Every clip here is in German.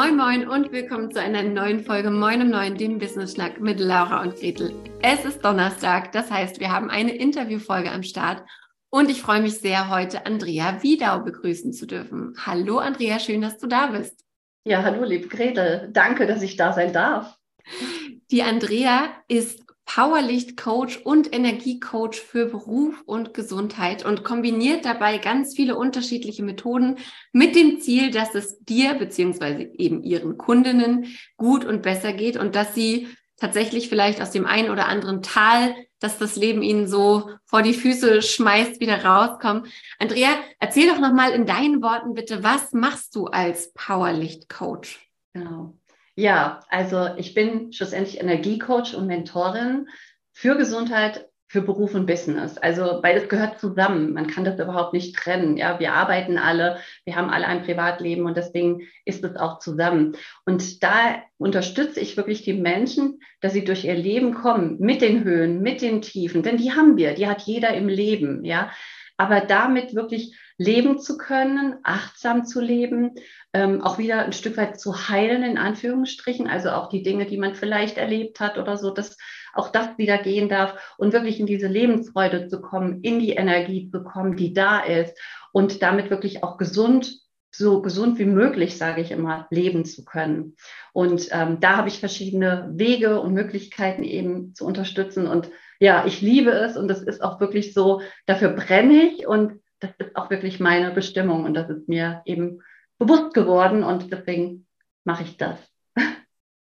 Moin Moin und willkommen zu einer neuen Folge Moin um Neun, dem Business Schnack mit Laura und Gretel. Es ist Donnerstag, das heißt, wir haben eine Interviewfolge am Start und ich freue mich sehr, heute Andrea Wiedau begrüßen zu dürfen. Hallo Andrea, schön, dass du da bist. Ja, hallo liebe Gretel, danke, dass ich da sein darf. Die Andrea ist Powerlicht-Coach und Energiecoach für Beruf und Gesundheit und kombiniert dabei ganz viele unterschiedliche Methoden mit dem Ziel, dass es dir beziehungsweise eben ihren Kundinnen gut und besser geht und dass sie tatsächlich vielleicht aus dem einen oder anderen Tal, dass das Leben ihnen so vor die Füße schmeißt, wieder rauskommen. Andrea, erzähl doch noch mal in deinen Worten bitte, was machst du als Powerlicht-Coach? Genau. Ja, also ich bin schlussendlich Energiecoach und Mentorin für Gesundheit, für Beruf und Business. Also beides gehört zusammen. Man kann das überhaupt nicht trennen. Ja, wir arbeiten alle, wir haben alle ein Privatleben und deswegen ist es auch zusammen. Und da unterstütze ich wirklich die Menschen, dass sie durch ihr Leben kommen mit den Höhen, mit den Tiefen, denn die haben wir, die hat jeder im Leben. Ja, aber damit wirklich leben zu können, achtsam zu leben, ähm, auch wieder ein Stück weit zu heilen, in Anführungsstrichen, also auch die Dinge, die man vielleicht erlebt hat oder so, dass auch das wieder gehen darf und wirklich in diese Lebensfreude zu kommen, in die Energie zu kommen, die da ist und damit wirklich auch gesund so gesund wie möglich, sage ich immer, leben zu können. Und ähm, da habe ich verschiedene Wege und Möglichkeiten eben zu unterstützen. Und ja, ich liebe es und das ist auch wirklich so, dafür brenne ich und das ist auch wirklich meine Bestimmung und das ist mir eben bewusst geworden und deswegen mache ich das.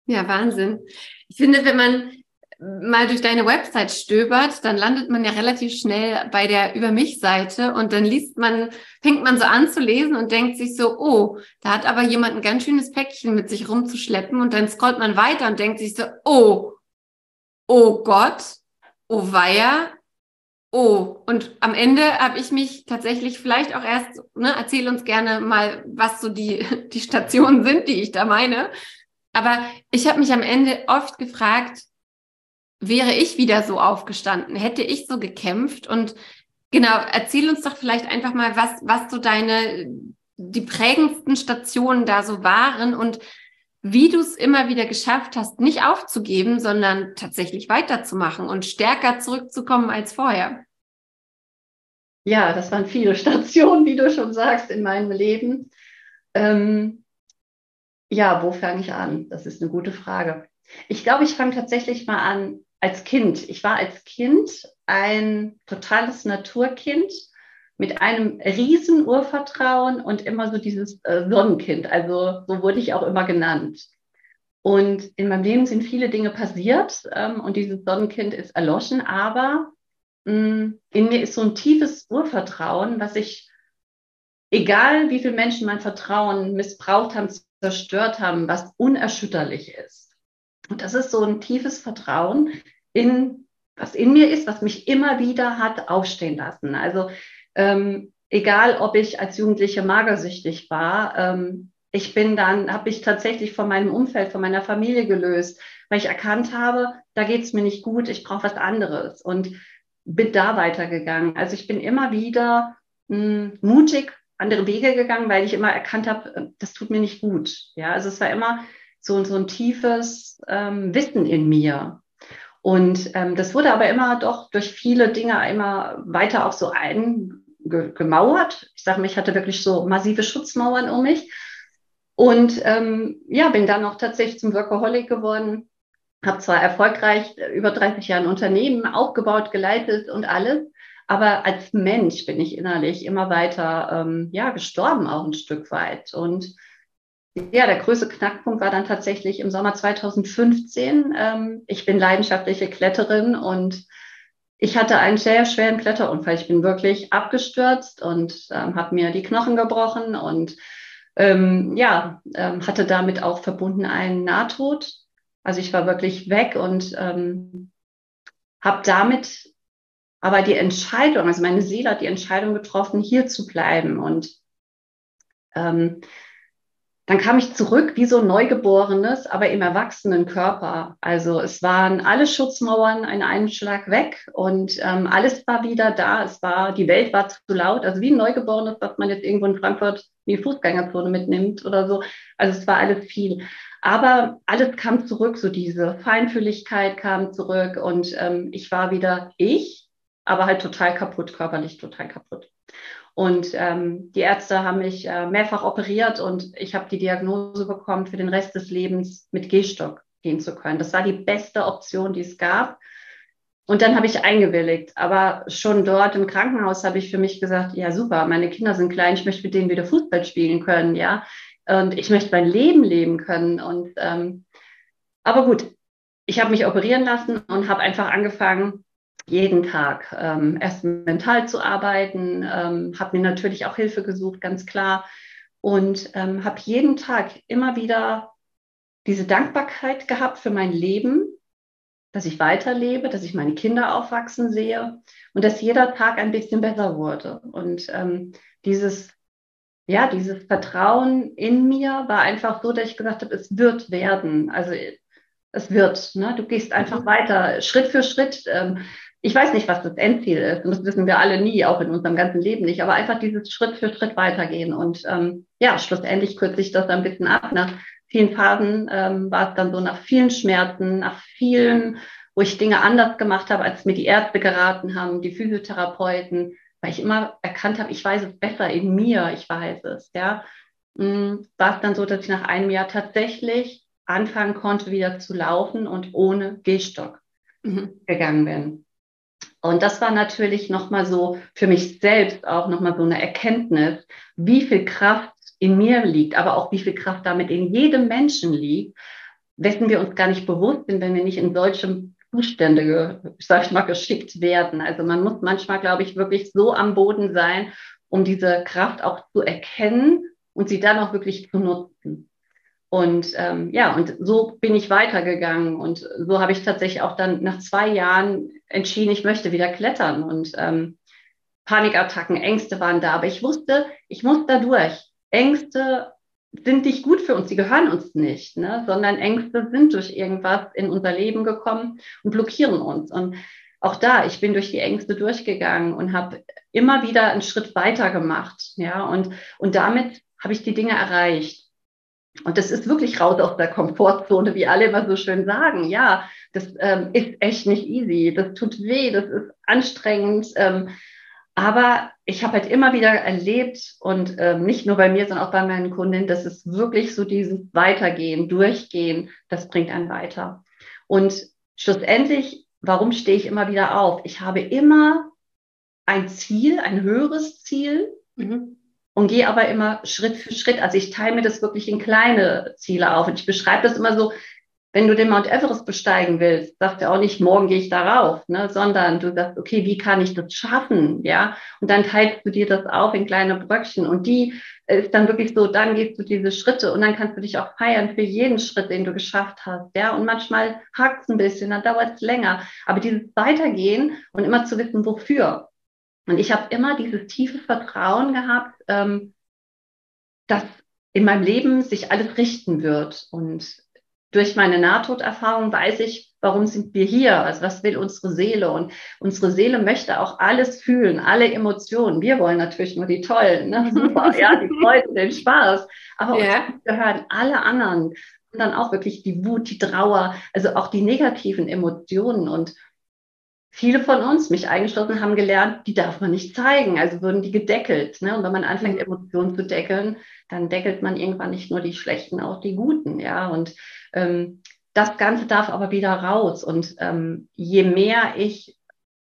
Ja, Wahnsinn. Ich finde, wenn man mal durch deine Website stöbert, dann landet man ja relativ schnell bei der Über mich-Seite und dann liest man, fängt man so an zu lesen und denkt sich so, oh, da hat aber jemand ein ganz schönes Päckchen mit sich rumzuschleppen und dann scrollt man weiter und denkt sich so, oh, oh Gott, oh weia, Oh, und am Ende habe ich mich tatsächlich vielleicht auch erst, ne, erzähl uns gerne mal, was so die, die Stationen sind, die ich da meine. Aber ich habe mich am Ende oft gefragt, wäre ich wieder so aufgestanden, hätte ich so gekämpft? Und genau, erzähl uns doch vielleicht einfach mal, was, was so deine, die prägendsten Stationen da so waren und wie du es immer wieder geschafft hast, nicht aufzugeben, sondern tatsächlich weiterzumachen und stärker zurückzukommen als vorher. Ja, das waren viele Stationen, wie du schon sagst, in meinem Leben. Ähm, ja, wo fange ich an? Das ist eine gute Frage. Ich glaube, ich fange tatsächlich mal an als Kind. Ich war als Kind ein totales Naturkind mit einem riesen Urvertrauen und immer so dieses äh, Sonnenkind. Also so wurde ich auch immer genannt. Und in meinem Leben sind viele Dinge passiert ähm, und dieses Sonnenkind ist erloschen, aber mh, mm, in mir ist so ein tiefes Urvertrauen, was ich, egal wie viele Menschen mein Vertrauen missbraucht haben, zerstört haben, was unerschütterlich ist. Und das ist so ein tiefes Vertrauen in, was in mir ist, was mich immer wieder hat aufstehen lassen. Also ähm, egal, ob ich als Jugendliche magersüchtig war, ähm, ich bin dann, habe ich tatsächlich von meinem Umfeld, von meiner Familie gelöst, weil ich erkannt habe, da geht es mir nicht gut, ich brauche was anderes und bin da weitergegangen. Also ich bin immer wieder mh, hm, mutig andere Wege gegangen, weil ich immer erkannt habe, äh, das tut mir nicht gut. Ja, also es war immer so, so ein tiefes ähm, Wissen in mir. Und ähm, das wurde aber immer doch durch viele Dinge immer weiter auch so ein, ge gemauert. Ich sage mal, ich hatte wirklich so massive Schutzmauern um mich. Und ähm, ja, bin dann auch tatsächlich zum Workaholic geworden. Habe zwar erfolgreich über 30 Jahre ein Unternehmen aufgebaut, geleitet und alles, aber als Mensch bin ich innerlich immer weiter ähm, ja gestorben auch ein Stück weit. Und ja, der größte Knackpunkt war dann tatsächlich im Sommer 2015. Ähm, ich bin leidenschaftliche Kletterin und ich hatte einen sehr schweren Kletterunfall. Ich bin wirklich abgestürzt und ähm, habe mir die Knochen gebrochen und ähm, ja, ähm, hatte damit auch verbunden einen Nahtod. Also ich war wirklich weg und ähm, habe damit aber die Entscheidung, also meine Seele hat die Entscheidung getroffen, hier zu bleiben und ähm, dann kam ich zurück wie so ein Neugeborenes, aber im erwachsenen Körper. Also es waren alle Schutzmauern in einem Schlag weg und ähm, alles war wieder da. Es war, die Welt war zu laut. Also wie ein Neugeborenes, was man jetzt irgendwo in Frankfurt die Fußgängerzone mitnimmt oder so. Also es war alles viel. Aber alles kam zurück, so diese Feinfühligkeit kam zurück und ähm, ich war wieder ich, aber halt total kaputt, körperlich total kaputt. Und ähm, die Ärzte haben mich äh, mehrfach operiert und ich habe die Diagnose bekommen, für den Rest des Lebens mit Gehstock gehen zu können. Das war die beste Option, die es gab. Und dann habe ich eingewilligt. Aber schon dort im Krankenhaus habe ich für mich gesagt, ja super, meine Kinder sind klein, ich möchte mit denen wieder Fußball spielen können, ja. Und ich möchte mein Leben leben können. Und ähm, aber gut, ich habe mich operieren lassen und habe einfach angefangen, jeden Tag ähm, erst mental zu arbeiten, ähm, habe mir natürlich auch Hilfe gesucht, ganz klar. Und ähm, habe jeden Tag immer wieder diese Dankbarkeit gehabt für mein Leben, dass ich weiterlebe, dass ich meine Kinder aufwachsen sehe und dass jeder Tag ein bisschen besser wurde. Und ähm, dieses, ja, dieses Vertrauen in mir war einfach so, dass ich gesagt habe, es wird werden. Also es wird. Ne? Du gehst einfach mhm. weiter, Schritt für Schritt. Ähm, ich weiß nicht, was das Endziel ist. Und das wissen wir alle nie, auch in unserem ganzen Leben nicht. Aber einfach dieses Schritt für Schritt weitergehen. Und ähm, ja, schlussendlich kürze ich das ein bisschen ab. Nach vielen Phasen ähm, war es dann so nach vielen Schmerzen, nach vielen, wo ich Dinge anders gemacht habe, als mir die Ärzte geraten haben, die Physiotherapeuten, weil ich immer erkannt habe, ich weiß es besser in mir, ich weiß es, ja. Mhm, war es dann so, dass ich nach einem Jahr tatsächlich anfangen konnte, wieder zu laufen und ohne Gehstock mhm. gegangen bin. Und das war natürlich nochmal so für mich selbst auch nochmal so eine Erkenntnis, wie viel Kraft in mir liegt, aber auch wie viel Kraft damit in jedem Menschen liegt, wessen wir uns gar nicht bewusst sind, wenn wir nicht in solche Zustände, sag ich mal, geschickt werden. Also man muss manchmal, glaube ich, wirklich so am Boden sein, um diese Kraft auch zu erkennen und sie dann auch wirklich zu nutzen. Und ähm, ja, und so bin ich weitergegangen und so habe ich tatsächlich auch dann nach zwei Jahren entschieden, ich möchte wieder klettern und ähm, Panikattacken, Ängste waren da, aber ich wusste, ich muss da durch. Ängste sind nicht gut für uns, die gehören uns nicht, ne? sondern Ängste sind durch irgendwas in unser Leben gekommen und blockieren uns. Und auch da, ich bin durch die Ängste durchgegangen und habe immer wieder einen Schritt weiter gemacht. Ja, und, und damit habe ich die Dinge erreicht. Und das ist wirklich raus aus der Komfortzone, wie alle immer so schön sagen. Ja, das ähm, ist echt nicht easy. Das tut weh, das ist anstrengend. Ähm, aber ich habe halt immer wieder erlebt und ähm, nicht nur bei mir, sondern auch bei meinen Kundinnen, dass es wirklich so dieses Weitergehen, Durchgehen, das bringt einen weiter. Und schlussendlich, warum stehe ich immer wieder auf? Ich habe immer ein Ziel, ein höheres Ziel mhm. Und gehe aber immer Schritt für Schritt. Also ich teile mir das wirklich in kleine Ziele auf. Und ich beschreibe das immer so, wenn du den Mount Everest besteigen willst, sagst du auch nicht, morgen gehe ich darauf, ne, sondern du sagst, okay, wie kann ich das schaffen, ja? Und dann teilst du dir das auf in kleine Bröckchen und die ist dann wirklich so, dann gehst du diese Schritte und dann kannst du dich auch feiern für jeden Schritt, den du geschafft hast, ja? Und manchmal hakt es ein bisschen, dann dauert es länger, aber dieses Weitergehen und immer zu wissen, wofür. Und ich habe immer dieses tiefe Vertrauen gehabt, ähm, dass in meinem Leben sich alles richten wird und durch meine Nahtoderfahrung weiß ich, warum sind wir hier? Also was will unsere Seele? Und unsere Seele möchte auch alles fühlen, alle Emotionen. Wir wollen natürlich nur die tollen, ne? Super, ja, die Freude, den Spaß. Aber ja. uns gehören alle anderen. Und dann auch wirklich die Wut, die Trauer, also auch die negativen Emotionen. Und viele von uns, mich eingeschlossen, haben gelernt, die darf man nicht zeigen, also würden die gedeckelt. Ne? Und wenn man anfängt, mhm. Emotionen zu deckeln, dann deckelt man irgendwann nicht nur die schlechten, auch die guten. Ja, und ähm, das Ganze darf aber wieder raus. Und ähm, je mehr ich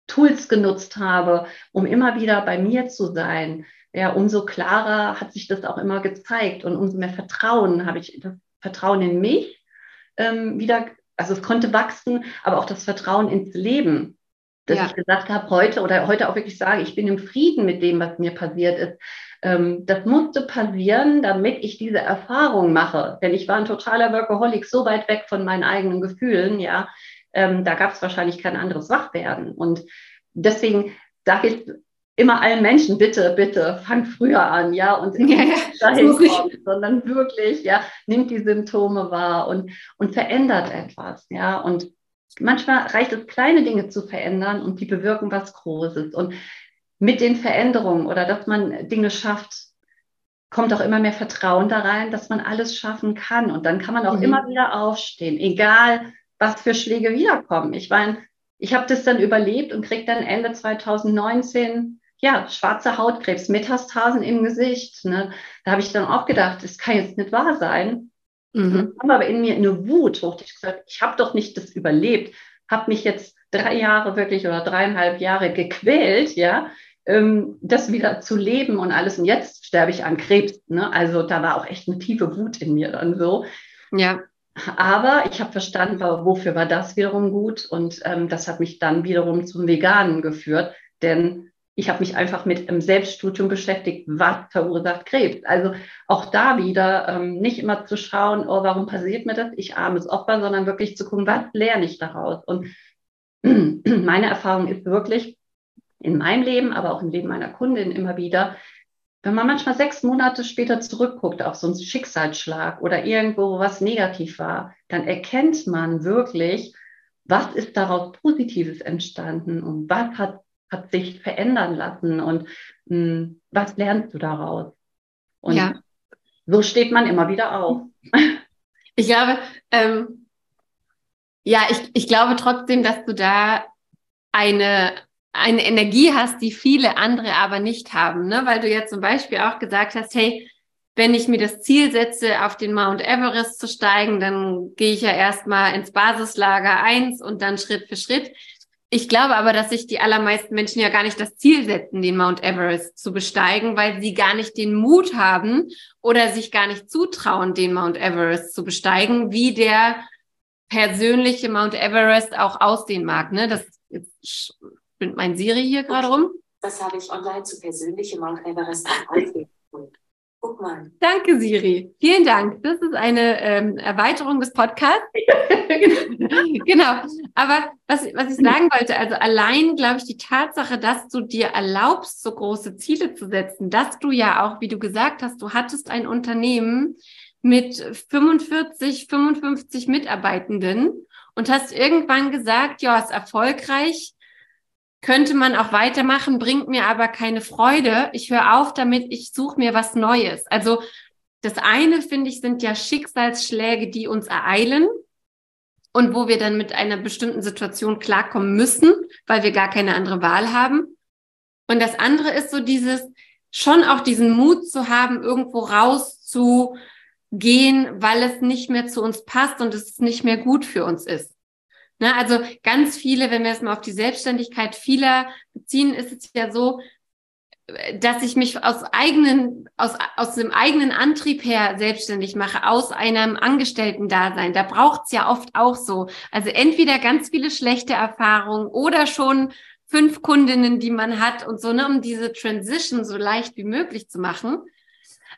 Tools genutzt habe, um immer wieder bei mir zu sein, ja, umso klarer hat sich das auch immer gezeigt und umso mehr Vertrauen habe ich, das Vertrauen in mich ähm, wieder, also es konnte wachsen, aber auch das Vertrauen ins Leben dass ja. ich gesagt habe, heute oder heute auch wirklich sage, ich bin im Frieden mit dem, was mir passiert ist. Ähm, das musste passieren, damit ich diese Erfahrung mache. Denn ich war ein totaler Workaholic, so weit weg von meinen eigenen Gefühlen, ja. Ähm, da gab es wahrscheinlich kein anderes Wachwerden. Und deswegen sage ich immer allen Menschen, bitte, bitte, fang früher an, ja, und ja, ja, dahin kommt, sondern wirklich, ja, nimmt die Symptome wahr und, und verändert etwas, ja, und manchmal reicht es, kleine Dinge zu verändern und die bewirken was Großes. Und mit den Veränderungen oder dass man Dinge schafft, kommt auch immer mehr Vertrauen da rein, dass man alles schaffen kann. Und dann kann man auch mhm. immer wieder aufstehen, egal was für Schläge wiederkommen. Ich meine, ich habe das dann überlebt und krieg dann Ende 2019 ja, schwarze Hautkrebs, Metastasen im Gesicht. Ne? Da habe ich dann auch gedacht, das kann jetzt nicht wahr sein. Mhm. Dann aber in mir eine Wut hoch. Ich gesagt, ich habe doch nicht das überlebt, habe mich jetzt drei Jahre wirklich oder dreieinhalb Jahre gequält, ja, ähm, das wieder zu leben und alles. Und jetzt sterbe ich an Krebs. Ne? Also da war auch echt eine tiefe Wut in mir dann so. Ja. Aber ich habe verstanden, wofür war das wiederum gut. Und ähm, das hat mich dann wiederum zum Veganen geführt. Denn ich habe mich einfach mit einem Selbststudium beschäftigt, was verursacht Krebs. Also auch da wieder ähm, nicht immer zu schauen, oh, warum passiert mir das? Ich armes Opfer, sondern wirklich zu gucken, was lerne ich daraus? Und meine Erfahrung ist wirklich in meinem Leben, aber auch im Leben meiner Kundin immer wieder, wenn man manchmal sechs Monate später zurückguckt auf so einen Schicksalsschlag oder irgendwo was negativ war, dann erkennt man wirklich, was ist daraus Positives entstanden und was hat hat sich verändern lassen und mh, hm, was lernst du daraus? Und ja. so steht man immer wieder auf. Ich glaube, ähm, ja, ich, ich glaube trotzdem, dass du da eine, eine Energie hast, die viele andere aber nicht haben, ne? weil du ja zum Beispiel auch gesagt hast, hey, wenn ich mir das Ziel setze, auf den Mount Everest zu steigen, dann gehe ich ja erstmal ins Basislager eins und dann Schritt für Schritt. Ich glaube aber, dass sich die allermeisten Menschen ja gar nicht das Ziel setzen, den Mount Everest zu besteigen, weil sie gar nicht den Mut haben oder sich gar nicht zutrauen, den Mount Everest zu besteigen, wie der persönliche Mount Everest auch aussehen mag. Ne? Das spinnt mein Siri hier gerade rum. Das habe ich online zu persönliche Mount Everest auch Guck mal. Danke, Siri. Vielen Dank. Das ist eine ähm, Erweiterung des Podcasts. genau. Aber was, was ich sagen wollte, also allein, glaube ich, die Tatsache, dass du dir erlaubst, so große Ziele zu setzen, dass du ja auch, wie du gesagt hast, du hattest ein Unternehmen mit 45, 55 Mitarbeitenden und hast irgendwann gesagt, ja, ist erfolgreich könnte man auch weitermachen, bringt mir aber keine Freude. Ich höre auf damit, ich suche mir was Neues. Also das eine, finde ich, sind ja Schicksalsschläge, die uns ereilen und wo wir dann mit einer bestimmten Situation klarkommen müssen, weil wir gar keine andere Wahl haben. Und das andere ist so dieses, schon auch diesen Mut zu haben, irgendwo rauszugehen, weil es nicht mehr zu uns passt und es nicht mehr gut für uns ist. Ne, also ganz viele, wenn wir es mal auf die Selbstständigkeit vieler beziehen, ist es ja so, dass ich mich aus eigenen, aus, aus dem eigenen Antrieb her selbstständig mache, aus einem Angestellten-Dasein. Da braucht's ja oft auch so. Also entweder ganz viele schlechte Erfahrungen oder schon fünf Kundinnen, die man hat und so, ne, um diese Transition so leicht wie möglich zu machen.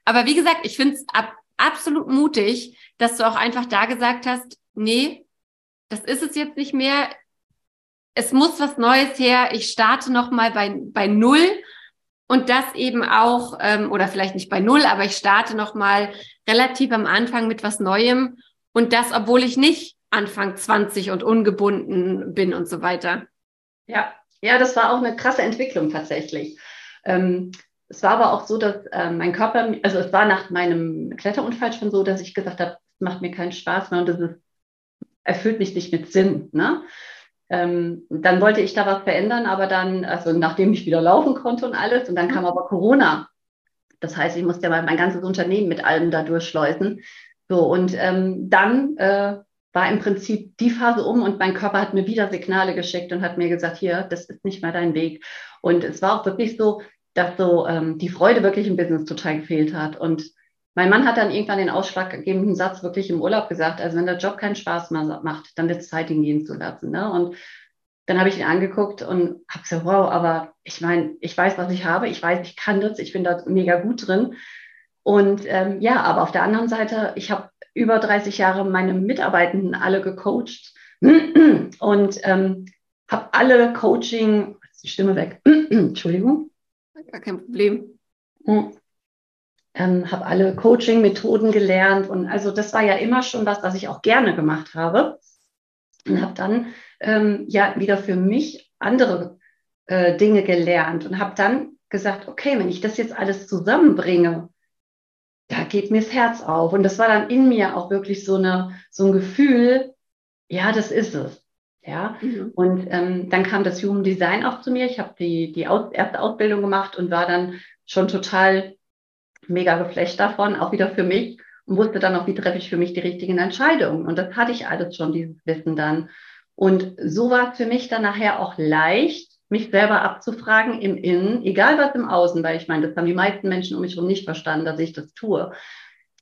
Aber wie gesagt, ich finde es ab, absolut mutig, dass du auch einfach da gesagt hast, nee, das ist es jetzt nicht mehr. Es muss was Neues her. Ich starte nochmal bei, bei Null und das eben auch, ähm, oder vielleicht nicht bei Null, aber ich starte nochmal relativ am Anfang mit was Neuem und das, obwohl ich nicht Anfang 20 und ungebunden bin und so weiter. Ja, ja, das war auch eine krasse Entwicklung tatsächlich. Ähm, es war aber auch so, dass äh, mein Körper, also es war nach meinem Kletterunfall schon so, dass ich gesagt habe, es macht mir keinen Spaß mehr und das ist erfüllt mich nicht mit Sinn. Ne? Ähm, dann wollte ich da was verändern, aber dann, also nachdem ich wieder laufen konnte und alles, und dann kam aber Corona. Das heißt, ich musste ja mein ganzes Unternehmen mit allem da durchschleusen. So, und ähm, dann äh, war im Prinzip die Phase um und mein Körper hat mir wieder Signale geschickt und hat mir gesagt, hier, das ist nicht mehr dein Weg. Und es war auch wirklich so, dass so ähm, die Freude wirklich im Business total gefehlt hat. Und mein Mann hat dann irgendwann den ausschlaggebenden Satz wirklich im Urlaub gesagt, also wenn der Job keinen Spaß mehr macht, dann wird es Zeit, ihn gehen zu lassen. Ne? Und dann habe ich ihn angeguckt und habe gesagt, wow, aber ich meine, ich weiß, was ich habe, ich weiß, ich kann das, ich bin da mega gut drin. Und ähm, ja, aber auf der anderen Seite, ich habe über 30 Jahre meine Mitarbeitenden alle gecoacht und ähm, habe alle Coaching, ist die Stimme weg, Entschuldigung. Gar kein Problem. Hm ähm, habe alle Coaching-Methoden gelernt und also das war ja immer schon was, was ich auch gerne gemacht habe und habe dann ähm, ja wieder für mich andere äh, Dinge gelernt und habe dann gesagt, okay, wenn ich das jetzt alles zusammenbringe, da geht mir das Herz auf. Und das war dann in mir auch wirklich so, eine, so ein Gefühl, ja, das ist es. Ja, mhm. und ähm, dann kam das Human Design auch zu mir. Ich habe die, die Aus erste Ausbildung gemacht und war dann schon total mega geflecht davon, auch wieder für mich und wusste dann auch, wie treffe ich für mich die richtigen Entscheidungen. Und das hatte ich alles schon, dieses Wissen dann. Und so war es für mich dann nachher auch leicht, mich selber abzufragen im Innen, egal was im Außen, weil ich meine, das haben die meisten Menschen um mich herum nicht verstanden, dass ich das tue.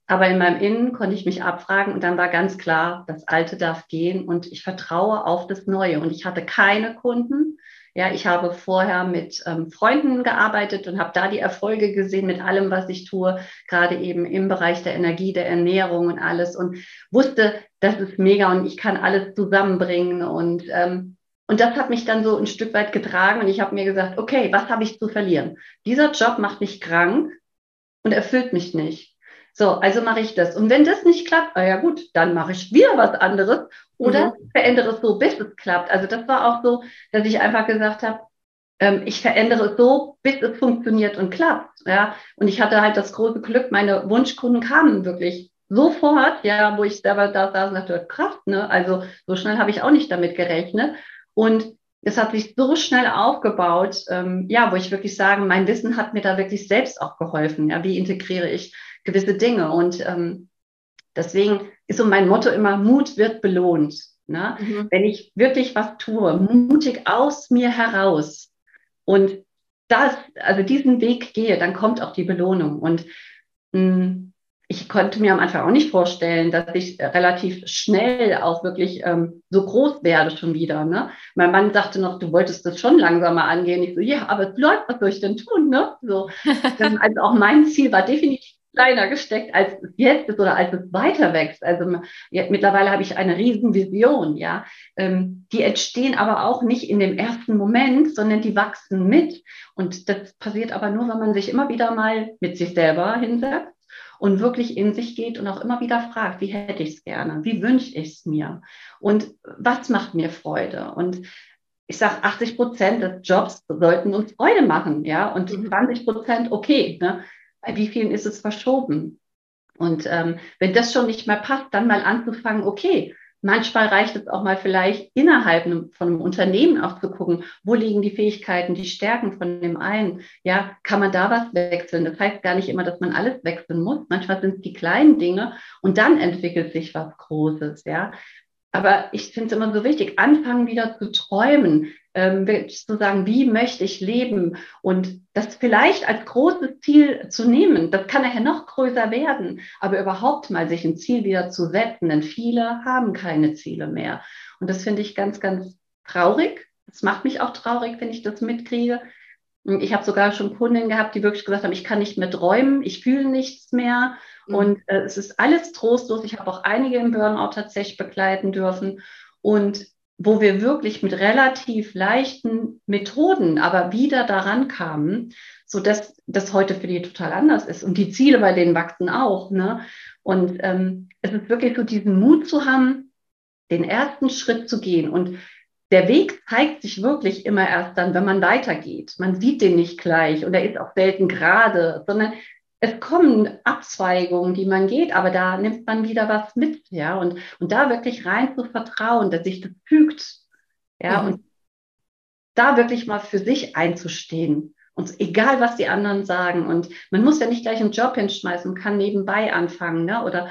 Aber in meinem Innen konnte ich mich abfragen und dann war ganz klar, das Alte darf gehen und ich vertraue auf das Neue. Und ich hatte keine Kunden. Ja, ich habe vorher mit ähm, Freunden gearbeitet und habe da die Erfolge gesehen mit allem, was ich tue, gerade eben im Bereich der Energie, der Ernährung und alles und wusste, das ist mega und ich kann alles zusammenbringen und ähm, und das hat mich dann so ein Stück weit getragen und ich habe mir gesagt, okay, was habe ich zu verlieren? Dieser Job macht mich krank und erfüllt mich nicht. So, also mache ich das. Und wenn das nicht klappt, ah ja gut, dann mache ich wieder was anderes oder mhm. verändere es so, bis es klappt. Also das war auch so, dass ich einfach gesagt habe, ähm, ich verändere es so, bis es funktioniert und klappt. Ja, und ich hatte halt das große Glück, meine Wunschkunden kamen wirklich sofort, ja, wo ich selber da saß und dachte, Kraft, ne? Also so schnell habe ich auch nicht damit gerechnet. Und es hat sich so schnell aufgebaut, ähm, ja, wo ich wirklich sagen, mein Wissen hat mir da wirklich selbst auch geholfen. Ja, wie integriere ich gewisse Dinge? Und ähm, deswegen ist so mein Motto immer, Mut wird belohnt. Ne? Mhm. Wenn ich wirklich was tue, mutig aus mir heraus und das, also diesen Weg gehe, dann kommt auch die Belohnung. Und mh, mm, ich konnte mir am Anfang auch nicht vorstellen, dass ich relativ schnell auch wirklich ähm, so groß werde schon wieder. Ne? Mein Mann sagte noch, du wolltest das schon langsamer angehen. Ich so, ja, aber es läuft, was soll ich denn tun? Ne? So, ähm, also auch mein Ziel war definitiv kleiner gesteckt, als es jetzt ist oder als es weiter wächst. Also ja, mittlerweile habe ich eine riesen Vision, ja. Ähm, die entstehen aber auch nicht in dem ersten Moment, sondern die wachsen mit. Und das passiert aber nur, wenn man sich immer wieder mal mit sich selber hinsetzt und wirklich in sich geht und auch immer wieder fragt, wie hätte ich es gerne, wie wünsche ich es mir und was macht mir Freude und ich sage, 80 Prozent des Jobs sollten uns Freude machen, ja, und 20 mhm. Prozent okay. Ne? Bei wie vielen ist es verschoben? Und ähm, wenn das schon nicht mehr passt, dann mal anzufangen, okay, Manchmal reicht es auch mal vielleicht innerhalb von einem Unternehmen auch zu gucken, wo liegen die Fähigkeiten, die Stärken von dem einen. Ja, kann man da was wechseln? Das heißt gar nicht immer, dass man alles wechseln muss. Manchmal sind es die kleinen Dinge und dann entwickelt sich was Großes. Ja, aber ich finde es immer so wichtig, anfangen wieder zu träumen, ähm, zu sagen, wie möchte ich leben und das vielleicht als großes Ziel zu nehmen. Das kann nachher noch größer werden, aber überhaupt mal sich ein Ziel wieder zu setzen, denn viele haben keine Ziele mehr. Und das finde ich ganz, ganz traurig. Das macht mich auch traurig, wenn ich das mitkriege. Ich habe sogar schon Kundinnen gehabt, die wirklich gesagt haben, ich kann nicht mehr träumen, ich fühle nichts mehr. Mhm. Und äh, es ist alles trostlos. Ich habe auch einige im Burnout tatsächlich begleiten dürfen. Und wo wir wirklich mit relativ leichten Methoden aber wieder daran kamen, so dass das heute für die total anders ist. Und die Ziele bei denen wachsen auch. Ne? Und ähm, es ist wirklich so, diesen Mut zu haben, den ersten Schritt zu gehen. Und der Weg zeigt sich wirklich immer erst dann, wenn man weitergeht. Man sieht den nicht gleich und er ist auch selten gerade, sondern es kommen Abzweigungen, die man geht, aber da nimmt man wieder was mit, ja, und, und da wirklich rein zu vertrauen, dass sich das fügt, ja, mhm. und da wirklich mal für sich einzustehen. Und egal, was die anderen sagen. Und man muss ja nicht gleich einen Job hinschmeißen, kann nebenbei anfangen, ne? Oder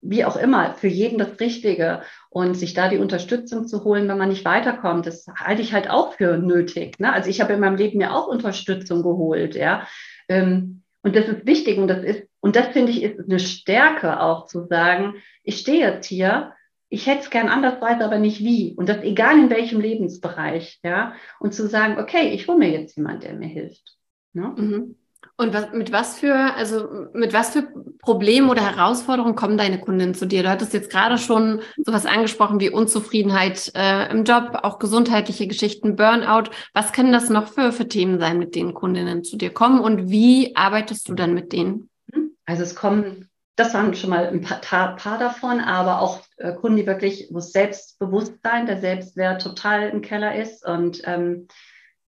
wie auch immer, für jeden das Richtige. Und sich da die Unterstützung zu holen, wenn man nicht weiterkommt, das halte ich halt auch für nötig. Ne? Also ich habe in meinem Leben ja auch Unterstützung geholt, ja. Ähm, und das ist wichtig und das ist, und das finde ich ist eine Stärke auch zu sagen, ich stehe jetzt hier, ich hätte es gern anders, weiß aber nicht wie. Und das egal in welchem Lebensbereich, ja. Und zu sagen, okay, ich hole mir jetzt jemand, der mir hilft. Ne? Mhm. Und was, mit was für, also mit was für Problemen oder Herausforderungen kommen deine Kundinnen zu dir? Du hattest jetzt gerade schon sowas angesprochen wie Unzufriedenheit äh, im Job, auch gesundheitliche Geschichten, Burnout. Was können das noch für, für Themen sein, mit denen Kundinnen zu dir kommen und wie arbeitest du dann mit denen? Also es kommen, das waren schon mal ein paar, paar davon, aber auch äh, Kunden, die wirklich, wo Selbstbewusstsein, der Selbstwert total im Keller ist und ähm,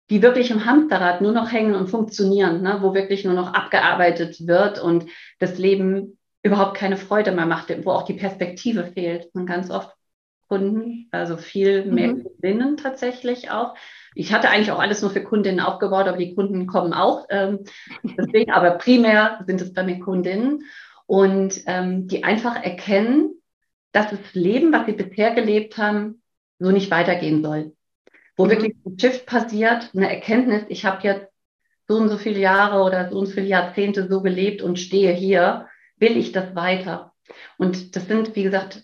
die wirklich im Hamsterrad nur noch hängen und funktionieren, ne? wo wirklich nur noch abgearbeitet wird und das Leben überhaupt keine Freude mehr macht, wo auch die Perspektive fehlt. Und ganz oft Kunden, also viel mehr mhm. Kundinnen tatsächlich auch. Ich hatte eigentlich auch alles nur für Kundinnen aufgebaut, aber die Kunden kommen auch. Ähm, deswegen, aber primär sind es bei mir Kundinnen und ähm, die einfach erkennen, dass das Leben, was sie bisher gelebt haben, so nicht weitergehen soll. Wo mhm. wirklich ein Shift passiert, eine Erkenntnis, ich habe jetzt so und so viele Jahre oder so und so viele Jahrzehnte so gelebt und stehe hier, will ich das weiter? Und das sind, wie gesagt,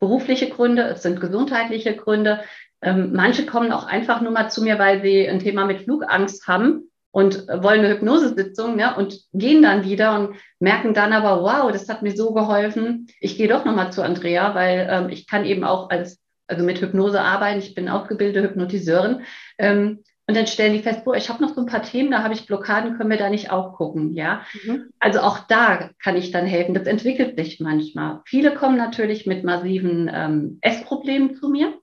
berufliche Gründe, es sind gesundheitliche Gründe. Ähm, manche kommen auch einfach nur mal zu mir, weil sie ein Thema mit Flugangst haben und wollen eine Hypnosesitzung ja, und gehen dann wieder und merken dann aber, wow, das hat mir so geholfen. Ich gehe doch nochmal zu Andrea, weil ähm, ich kann eben auch als, also mit Hypnose arbeiten. Ich bin ausgebildete Hypnotiseurin. Ähm, und dann stellen die fest, boah, ich habe noch so ein paar Themen, da habe ich Blockaden, können wir da nicht auch gucken, ja? Mhm. Also auch da kann ich dann helfen. Das entwickelt sich manchmal. Viele kommen natürlich mit massiven ähm, Essproblemen zu mir,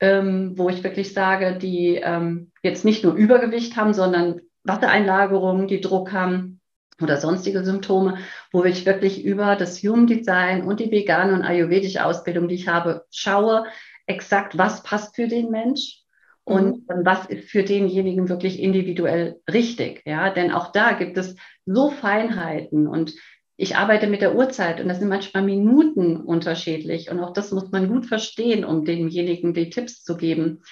ähm, wo ich wirklich sage, die ähm, jetzt nicht nur Übergewicht haben, sondern Wassereinlagerungen, die Druck haben oder sonstige Symptome, wo ich wirklich über das Human Design und die vegane und ayurvedische Ausbildung, die ich habe, schaue, exakt, was passt für den Mensch und mhm. was ist für denjenigen wirklich individuell richtig. Ja, denn auch da gibt es so Feinheiten und ich arbeite mit der Uhrzeit und das sind manchmal Minuten unterschiedlich und auch das muss man gut verstehen, um demjenigen die Tipps zu geben.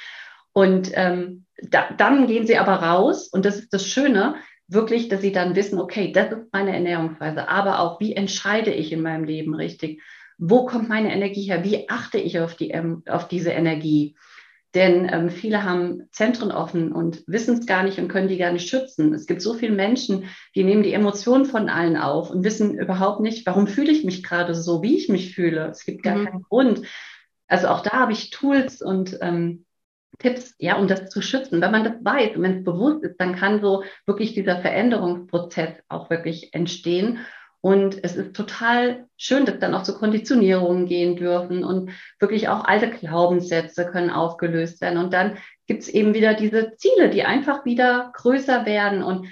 Und ähm, da, dann gehen sie aber raus und das ist das Schöne, wirklich, dass sie dann wissen, okay, das ist meine Ernährungsweise, aber auch, wie entscheide ich in meinem Leben richtig? Wo kommt meine Energie her? Wie achte ich auf, die, ähm, auf diese Energie? Denn ähm, viele haben Zentren offen und wissen es gar nicht und können die gar nicht schützen. Es gibt so viele Menschen, die nehmen die Emotionen von allen auf und wissen überhaupt nicht, warum fühle ich mich gerade so, wie ich mich fühle. Es gibt gar mhm. keinen Grund. Also auch da habe ich Tools und ähm, Tipps, ja, um das zu schützen. Wenn man das weiß und wenn es bewusst ist, dann kann so wirklich dieser Veränderungsprozess auch wirklich entstehen. Und es ist total schön, dass dann auch zu Konditionierungen gehen dürfen und wirklich auch alte Glaubenssätze können aufgelöst werden. Und dann gibt es eben wieder diese Ziele, die einfach wieder größer werden und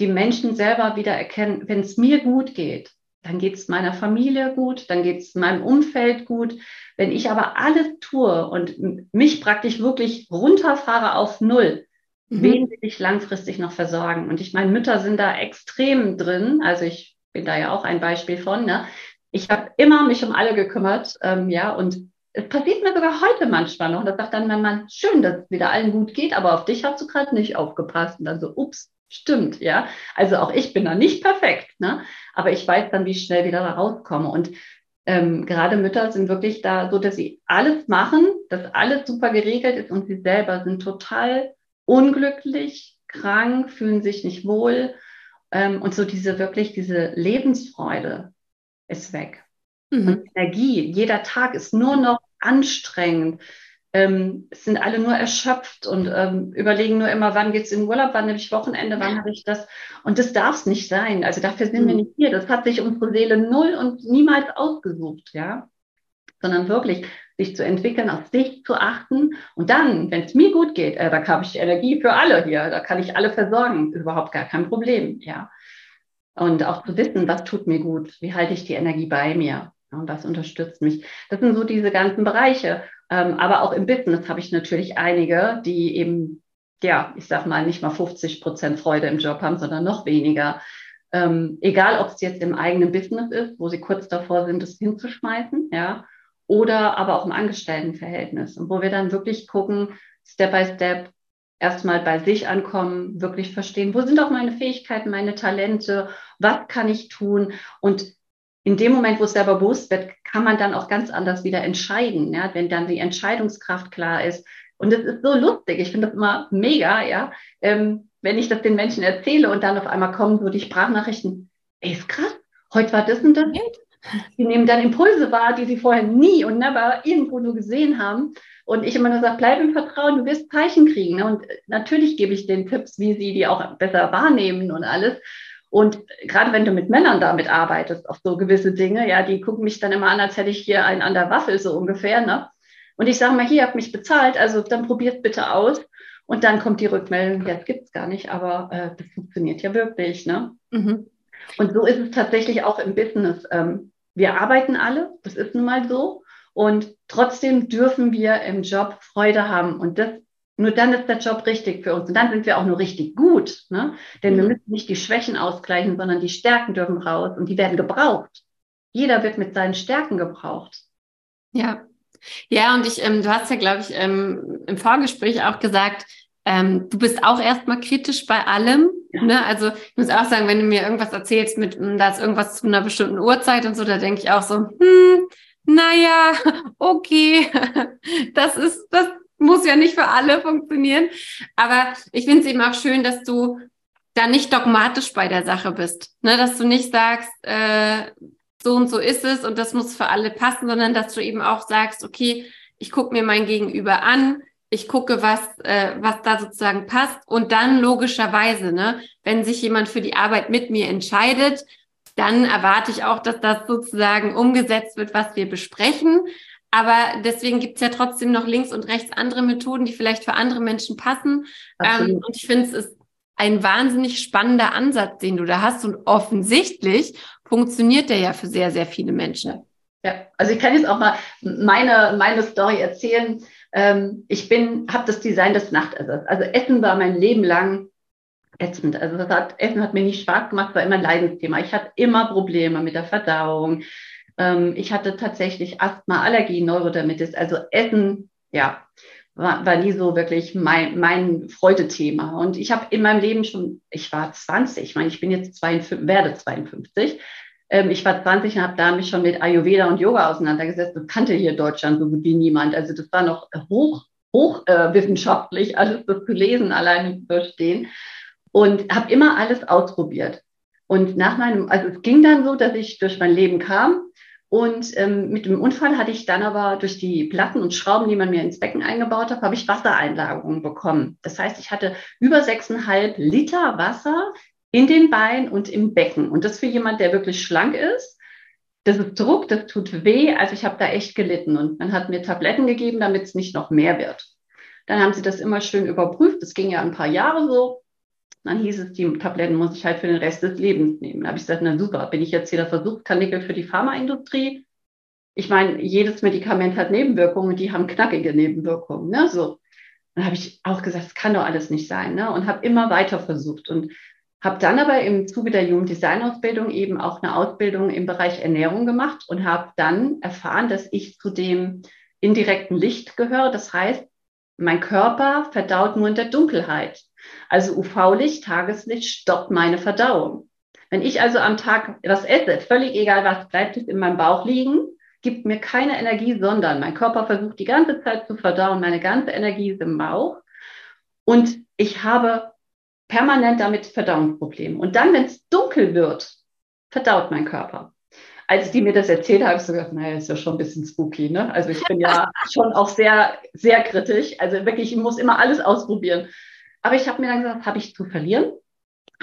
die Menschen selber wieder erkennen, wenn es mir gut geht, dann geht es meiner Familie gut, dann geht es meinem Umfeld gut. Wenn ich aber alles tue und mich praktisch wirklich runterfahre auf Null, mhm. wen will ich langfristig noch versorgen? Und ich meine, Mütter sind da extrem drin. Also ich bin da ja auch ein Beispiel von. Ne? Ich habe immer mich um alle gekümmert, ähm, ja, und es passiert mir sogar heute manchmal noch. Da sagt dann mein Mann, schön, dass es wieder allen gut geht, aber auf dich hast du gerade nicht aufgepasst. Und dann so, ups, stimmt, ja. Also auch ich bin da nicht perfekt, ne? Aber ich weiß dann, wie ich schnell wieder da rauskomme. Und ähm, gerade Mütter sind wirklich da so, dass sie alles machen, dass alles super geregelt ist und sie selber sind total unglücklich, krank, fühlen sich nicht wohl ähm, und so diese wirklich, diese Lebensfreude ist weg. Mhm. Und Energie, jeder Tag ist nur noch anstrengend. Ähm, sind alle nur erschöpft und ähm, überlegen nur immer, wann geht's in Urlaub, wann nehme ich Wochenende, wann habe ich das. Und das darf es nicht sein. Also dafür sind wir nicht hier. Das hat sich unsere Seele null und niemals ausgesucht, ja. Sondern wirklich sich zu entwickeln, auf sich zu achten. Und dann, wenn es mir gut geht, äh, da habe ich Energie für alle hier, da kann ich alle versorgen, überhaupt gar kein Problem, ja. Und auch zu wissen, was tut mir gut, wie halte ich die Energie bei mir und was unterstützt mich. Das sind so diese ganzen Bereiche. Ähm, aber auch im Business habe ich natürlich einige, die eben, ja, ich sag mal, nicht mal 50 Prozent Freude im Job haben, sondern noch weniger. Ähm, egal, ob es jetzt im eigenen Business ist, wo sie kurz davor sind, es hinzuschmeißen, ja, oder aber auch im Angestelltenverhältnis. Und wo wir dann wirklich gucken, Step by Step, erstmal bei sich ankommen, wirklich verstehen, wo sind auch meine Fähigkeiten, meine Talente, was kann ich tun und in dem Moment, wo es selber bewusst wird, kann man dann auch ganz anders wieder entscheiden, ja, wenn dann die Entscheidungskraft klar ist. Und es ist so lustig, ich finde das immer mega, ja, ähm, wenn ich das den Menschen erzähle und dann auf einmal kommen so die Sprachnachrichten, ey, ist krass, heute war das und das, Sie nehmen dann Impulse wahr, die sie vorher nie und never irgendwo nur gesehen haben. Und ich immer nur sage, bleib im Vertrauen, du wirst Zeichen kriegen. Ne? Und natürlich gebe ich den Tipps, wie sie die auch besser wahrnehmen und alles. Und gerade wenn du mit Männern damit arbeitest, auf so gewisse Dinge, ja, die gucken mich dann immer an, als hätte ich hier einen an der Waffel, so ungefähr, ne? Und ich sage mal, hier, habt mich bezahlt, also dann probiert bitte aus. Und dann kommt die Rückmeldung, ja, das gibt es gar nicht, aber äh, das funktioniert ja wirklich. Ne? Mhm. Und so ist es tatsächlich auch im Business. Ähm, wir arbeiten alle, das ist nun mal so. Und trotzdem dürfen wir im Job Freude haben. Und das, nur dann ist der Job richtig für uns. Und dann sind wir auch nur richtig gut. Ne? Denn mhm. wir müssen nicht die Schwächen ausgleichen, sondern die Stärken dürfen raus und die werden gebraucht. Jeder wird mit seinen Stärken gebraucht. Ja. Ja, und ich, ähm, du hast ja, glaube ich, ähm, im Vorgespräch auch gesagt, ähm, du bist auch erstmal kritisch bei allem. Ja. Ne? Also ich muss auch sagen, wenn du mir irgendwas erzählst mit, hm, da ist irgendwas zu einer bestimmten Uhrzeit und so, da denke ich auch so, hm, naja, okay, das ist, das muss ja nicht für alle funktionieren. Aber ich finde es eben auch schön, dass du da nicht dogmatisch bei der Sache bist. Ne? Dass du nicht sagst, äh, so und so ist es und das muss für alle passen, sondern dass du eben auch sagst, okay, ich gucke mir mein Gegenüber an, ich gucke, was, äh, was da sozusagen passt und dann logischerweise, ne, wenn sich jemand für die Arbeit mit mir entscheidet, dann erwarte ich auch, dass das sozusagen umgesetzt wird, was wir besprechen. Aber deswegen gibt's ja trotzdem noch links und rechts andere Methoden, die vielleicht für andere Menschen passen. Ähm, und ich finde, es ist ein wahnsinnig spannender Ansatz, den du da hast. Und offensichtlich funktioniert der ja für sehr, sehr viele Menschen. Ja, also ich kann jetzt auch mal meine, meine Story erzählen. Ähm, ich bin, habe das Design des Nachtersatzes. Also Essen war mein Leben lang ätzend. Also das hat, Essen hat mir nicht Spaß gemacht, war immer ein Leidensthema. Ich hatte immer Probleme mit der Verdauung. Ähm, ich hatte tatsächlich Asthma, Allergie, Neurodermitis. Also Essen, ja, war, war nie so wirklich mein, mein Freudethema. Und ich habe in meinem Leben schon, ich war 20, ich meine, ich bin jetzt 52, werde 52, ähm, ich war 20 und habe da mich schon mit Ayurveda und Yoga auseinandergesetzt. Das kannte hier Deutschland so gut wie niemand. Also das war noch hoch, hochwissenschaftlich, äh, alles das zu lesen, alleine zu verstehen. Und habe immer alles ausprobiert. Und nach meinem, also es ging dann so, dass ich durch mein Leben kam. Und ähm, mit dem Unfall hatte ich dann aber durch die Platten und Schrauben, die man mir ins Becken eingebaut hat, habe ich Wassereinlagerungen bekommen. Das heißt, ich hatte über sechseinhalb Liter Wasser in den Beinen und im Becken. Und das für jemand, der wirklich schlank ist, das ist Druck, das tut weh. Also ich habe da echt gelitten und man hat mir Tabletten gegeben, damit es nicht noch mehr wird. Dann haben sie das immer schön überprüft. Das ging ja ein paar Jahre so. Dann hieß es, die Tabletten muss ich halt für den Rest des Lebens nehmen. Da habe ich gesagt, na super, bin ich jetzt hier der Versuchskanickel für die Pharmaindustrie? Ich meine, jedes Medikament hat Nebenwirkungen, die haben knackige Nebenwirkungen. Ne? So. Dann habe ich auch gesagt, das kann doch alles nicht sein. Ne? Und habe immer weiter versucht. Und habe dann aber im Zuge der Jugenddesign-Ausbildung eben auch eine Ausbildung im Bereich Ernährung gemacht und habe dann erfahren, dass ich zu dem indirekten Licht gehöre. Das heißt, mein Körper verdaut nur in der Dunkelheit. Also UV-Licht, Tageslicht stoppt meine Verdauung. Wenn ich also am Tag was esse, völlig egal was, bleibt es in meinem Bauch liegen, gibt mir keine Energie, sondern mein Körper versucht die ganze Zeit zu verdauen, meine ganze Energie ist im Bauch. Und ich habe permanent damit Verdauungsprobleme. Und dann, wenn es dunkel wird, verdaut mein Körper. Als die mir das erzählt haben, habe ich so gedacht, naja, ist ja schon ein bisschen spooky. Ne? Also ich bin ja schon auch sehr, sehr kritisch. Also wirklich, ich muss immer alles ausprobieren. Aber ich habe mir dann gesagt, habe ich zu verlieren?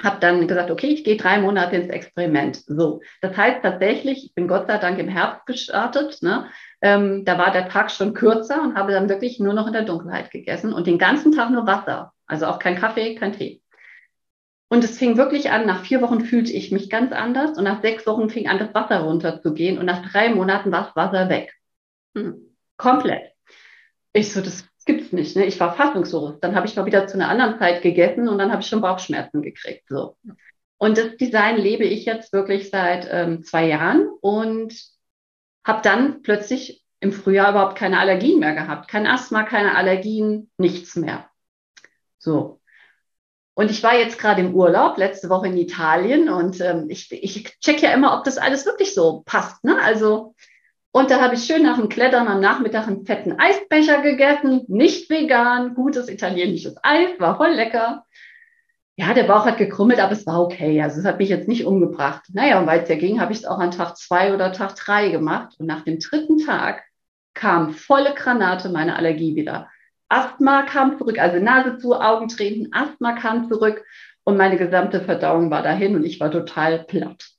Habe dann gesagt, okay, ich gehe drei Monate ins Experiment. So, das heißt tatsächlich, ich bin Gott sei Dank im Herbst gestartet. Ne? Ähm, da war der Tag schon kürzer und habe dann wirklich nur noch in der Dunkelheit gegessen und den ganzen Tag nur Wasser. Also auch kein Kaffee, kein Tee. Und es fing wirklich an, nach vier Wochen fühlte ich mich ganz anders und nach sechs Wochen fing an, das Wasser runterzugehen und nach drei Monaten war das Wasser weg. Hm. Komplett. Ich so, das gibt's nicht. Ne? Ich war fassungslos. Dann habe ich mal wieder zu einer anderen Zeit gegessen und dann habe ich schon Bauchschmerzen gekriegt. So. Und das Design lebe ich jetzt wirklich seit ähm, zwei Jahren und habe dann plötzlich im Frühjahr überhaupt keine Allergien mehr gehabt. Kein Asthma, keine Allergien, nichts mehr. So. Und ich war jetzt gerade im Urlaub, letzte Woche in Italien und ähm, ich, ich check ja immer, ob das alles wirklich so passt. Ne? Also, und da habe ich schön nach dem Klettern am Nachmittag einen fetten Eisbecher gegessen, nicht vegan, gutes italienisches Eis, war voll lecker. Ja, der Bauch hat gekrummelt, aber es war okay. Also es hat mich jetzt nicht umgebracht. Naja, und weil es ja ging, habe ich es auch an Tag zwei oder Tag drei gemacht. Und nach dem dritten Tag kam volle Granate meine Allergie wieder. Asthma kam zurück, also Nase zu, Augen treten, Asthma kam zurück und meine gesamte Verdauung war dahin und ich war total platt.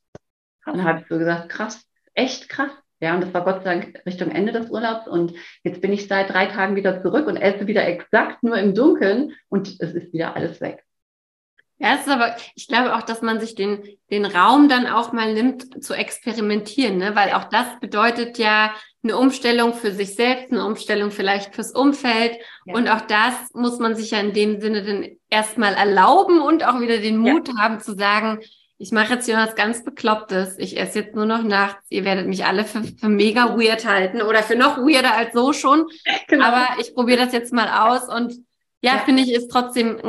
Dann habe ich so gesagt, krass, echt krass. Ja, und das war Gott sei Dank Richtung Ende des Urlaubs. Und jetzt bin ich seit drei Tagen wieder zurück und esse wieder exakt nur im Dunkeln und es ist wieder alles weg. Ja, es ist aber, ich glaube auch, dass man sich den, den Raum dann auch mal nimmt, zu experimentieren, ne? weil auch das bedeutet ja eine Umstellung für sich selbst, eine Umstellung vielleicht fürs Umfeld. Ja. Und auch das muss man sich ja in dem Sinne dann erstmal erlauben und auch wieder den Mut ja. haben zu sagen, ich mache jetzt hier was ganz Beklopptes. Ich esse jetzt nur noch nachts. Ihr werdet mich alle für, für mega weird halten oder für noch weirder als so schon. Genau. Aber ich probiere das jetzt mal aus und ja, ja. finde ich, ist trotzdem,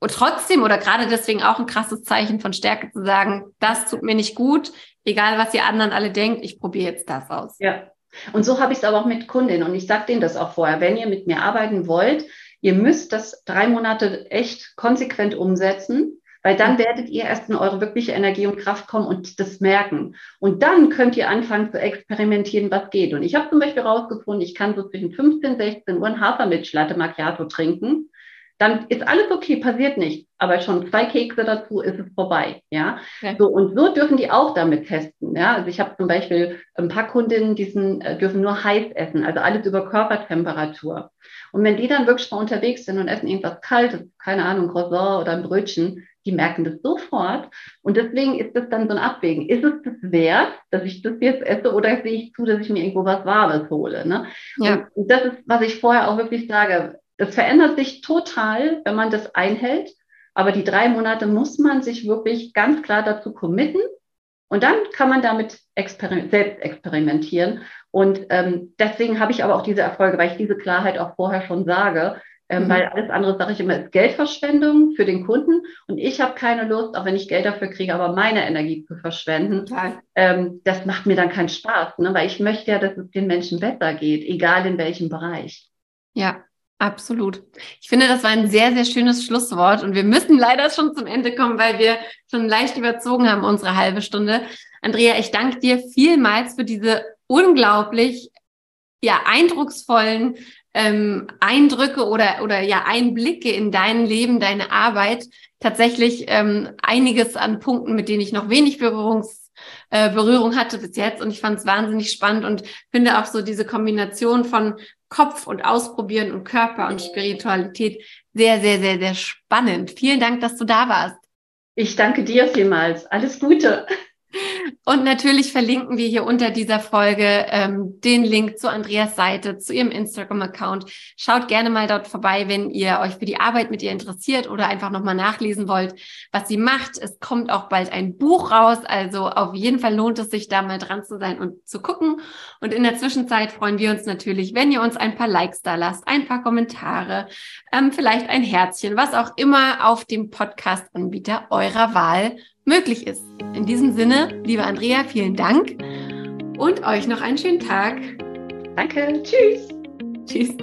trotzdem oder gerade deswegen auch ein krasses Zeichen von Stärke zu sagen, das tut mir nicht gut, egal was ihr anderen alle denkt, ich probiere jetzt das aus. Ja. Und so habe ich es aber auch mit Kundinnen und ich sage denen das auch vorher, wenn ihr mit mir arbeiten wollt, ihr müsst das drei Monate echt konsequent umsetzen, weil dann werdet ihr erst in eure wirkliche Energie und Kraft kommen und das merken. Und dann könnt ihr anfangen zu experimentieren, was geht. Und ich habe zum Beispiel rausgefunden, ich kann so zwischen 15, 16 Uhr ein Hafermilch-Latte Macchiato trinken dann ist alles okay, passiert nicht. Aber schon zwei Kekse dazu ist es vorbei. Ja, okay. so und so dürfen die auch damit testen. Ja, also ich habe zum Beispiel ein paar Kundinnen, die sind, äh, dürfen nur heiß essen, also alles über Körpertemperatur. Und wenn die dann wirklich mal unterwegs sind und essen irgendwas Kaltes, keine Ahnung, Croissant oder ein Brötchen, die merken das sofort. Und deswegen ist das dann so ein Abwägen. Ist es das wert, dass ich das jetzt esse oder sehe ich zu, dass ich mir irgendwo was Warmes hole? Ne? Ja. Und das ist, was ich vorher auch wirklich sage das verändert sich total, wenn man das einhält. Aber die drei Monate muss man sich wirklich ganz klar dazu committen. Und dann kann man damit exper selbst experimentieren. Und ähm, deswegen habe ich aber auch diese Erfolge, weil ich diese Klarheit auch vorher schon sage. Ähm, mhm. Weil alles andere, sage ich immer, ist Geldverschwendung für den Kunden. Und ich habe keine Lust, auch wenn ich Geld dafür kriege, aber meine Energie zu verschwenden. Ähm, das macht mir dann keinen Spaß, ne? weil ich möchte ja, dass es den Menschen besser geht, egal in welchem Bereich. Ja, Absolut. Ich finde, das war ein sehr, sehr schönes Schlusswort und wir müssen leider schon zum Ende kommen, weil wir schon leicht überzogen haben, unsere halbe Stunde. Andrea, ich danke dir vielmals für diese unglaublich, ja, eindrucksvollen ähm, Eindrücke oder, oder ja, Einblicke in dein Leben, deine Arbeit. Tatsächlich ähm, einiges an Punkten, mit denen ich noch wenig Berührungs äh, Berührung hatte bis jetzt und ich fand es wahnsinnig spannend und finde auch so diese Kombination von Kopf und Ausprobieren und Körper und Spiritualität sehr, sehr, sehr, sehr spannend. Vielen Dank, dass du da warst. Ich danke dir vielmals. Alles Gute. Und natürlich verlinken wir hier unter dieser Folge ähm, den Link zu Andreas Seite, zu ihrem Instagram-Account. Schaut gerne mal dort vorbei, wenn ihr euch für die Arbeit mit ihr interessiert oder einfach nochmal nachlesen wollt, was sie macht. Es kommt auch bald ein Buch raus, also auf jeden Fall lohnt es sich, da mal dran zu sein und zu gucken. Und in der Zwischenzeit freuen wir uns natürlich, wenn ihr uns ein paar Likes da lasst, ein paar Kommentare, ähm, vielleicht ein Herzchen, was auch immer auf dem Podcast-Anbieter eurer Wahl möglich ist. In diesem Sinne, liebe Andrea, vielen Dank und euch noch einen schönen Tag. Danke, tschüss. Tschüss.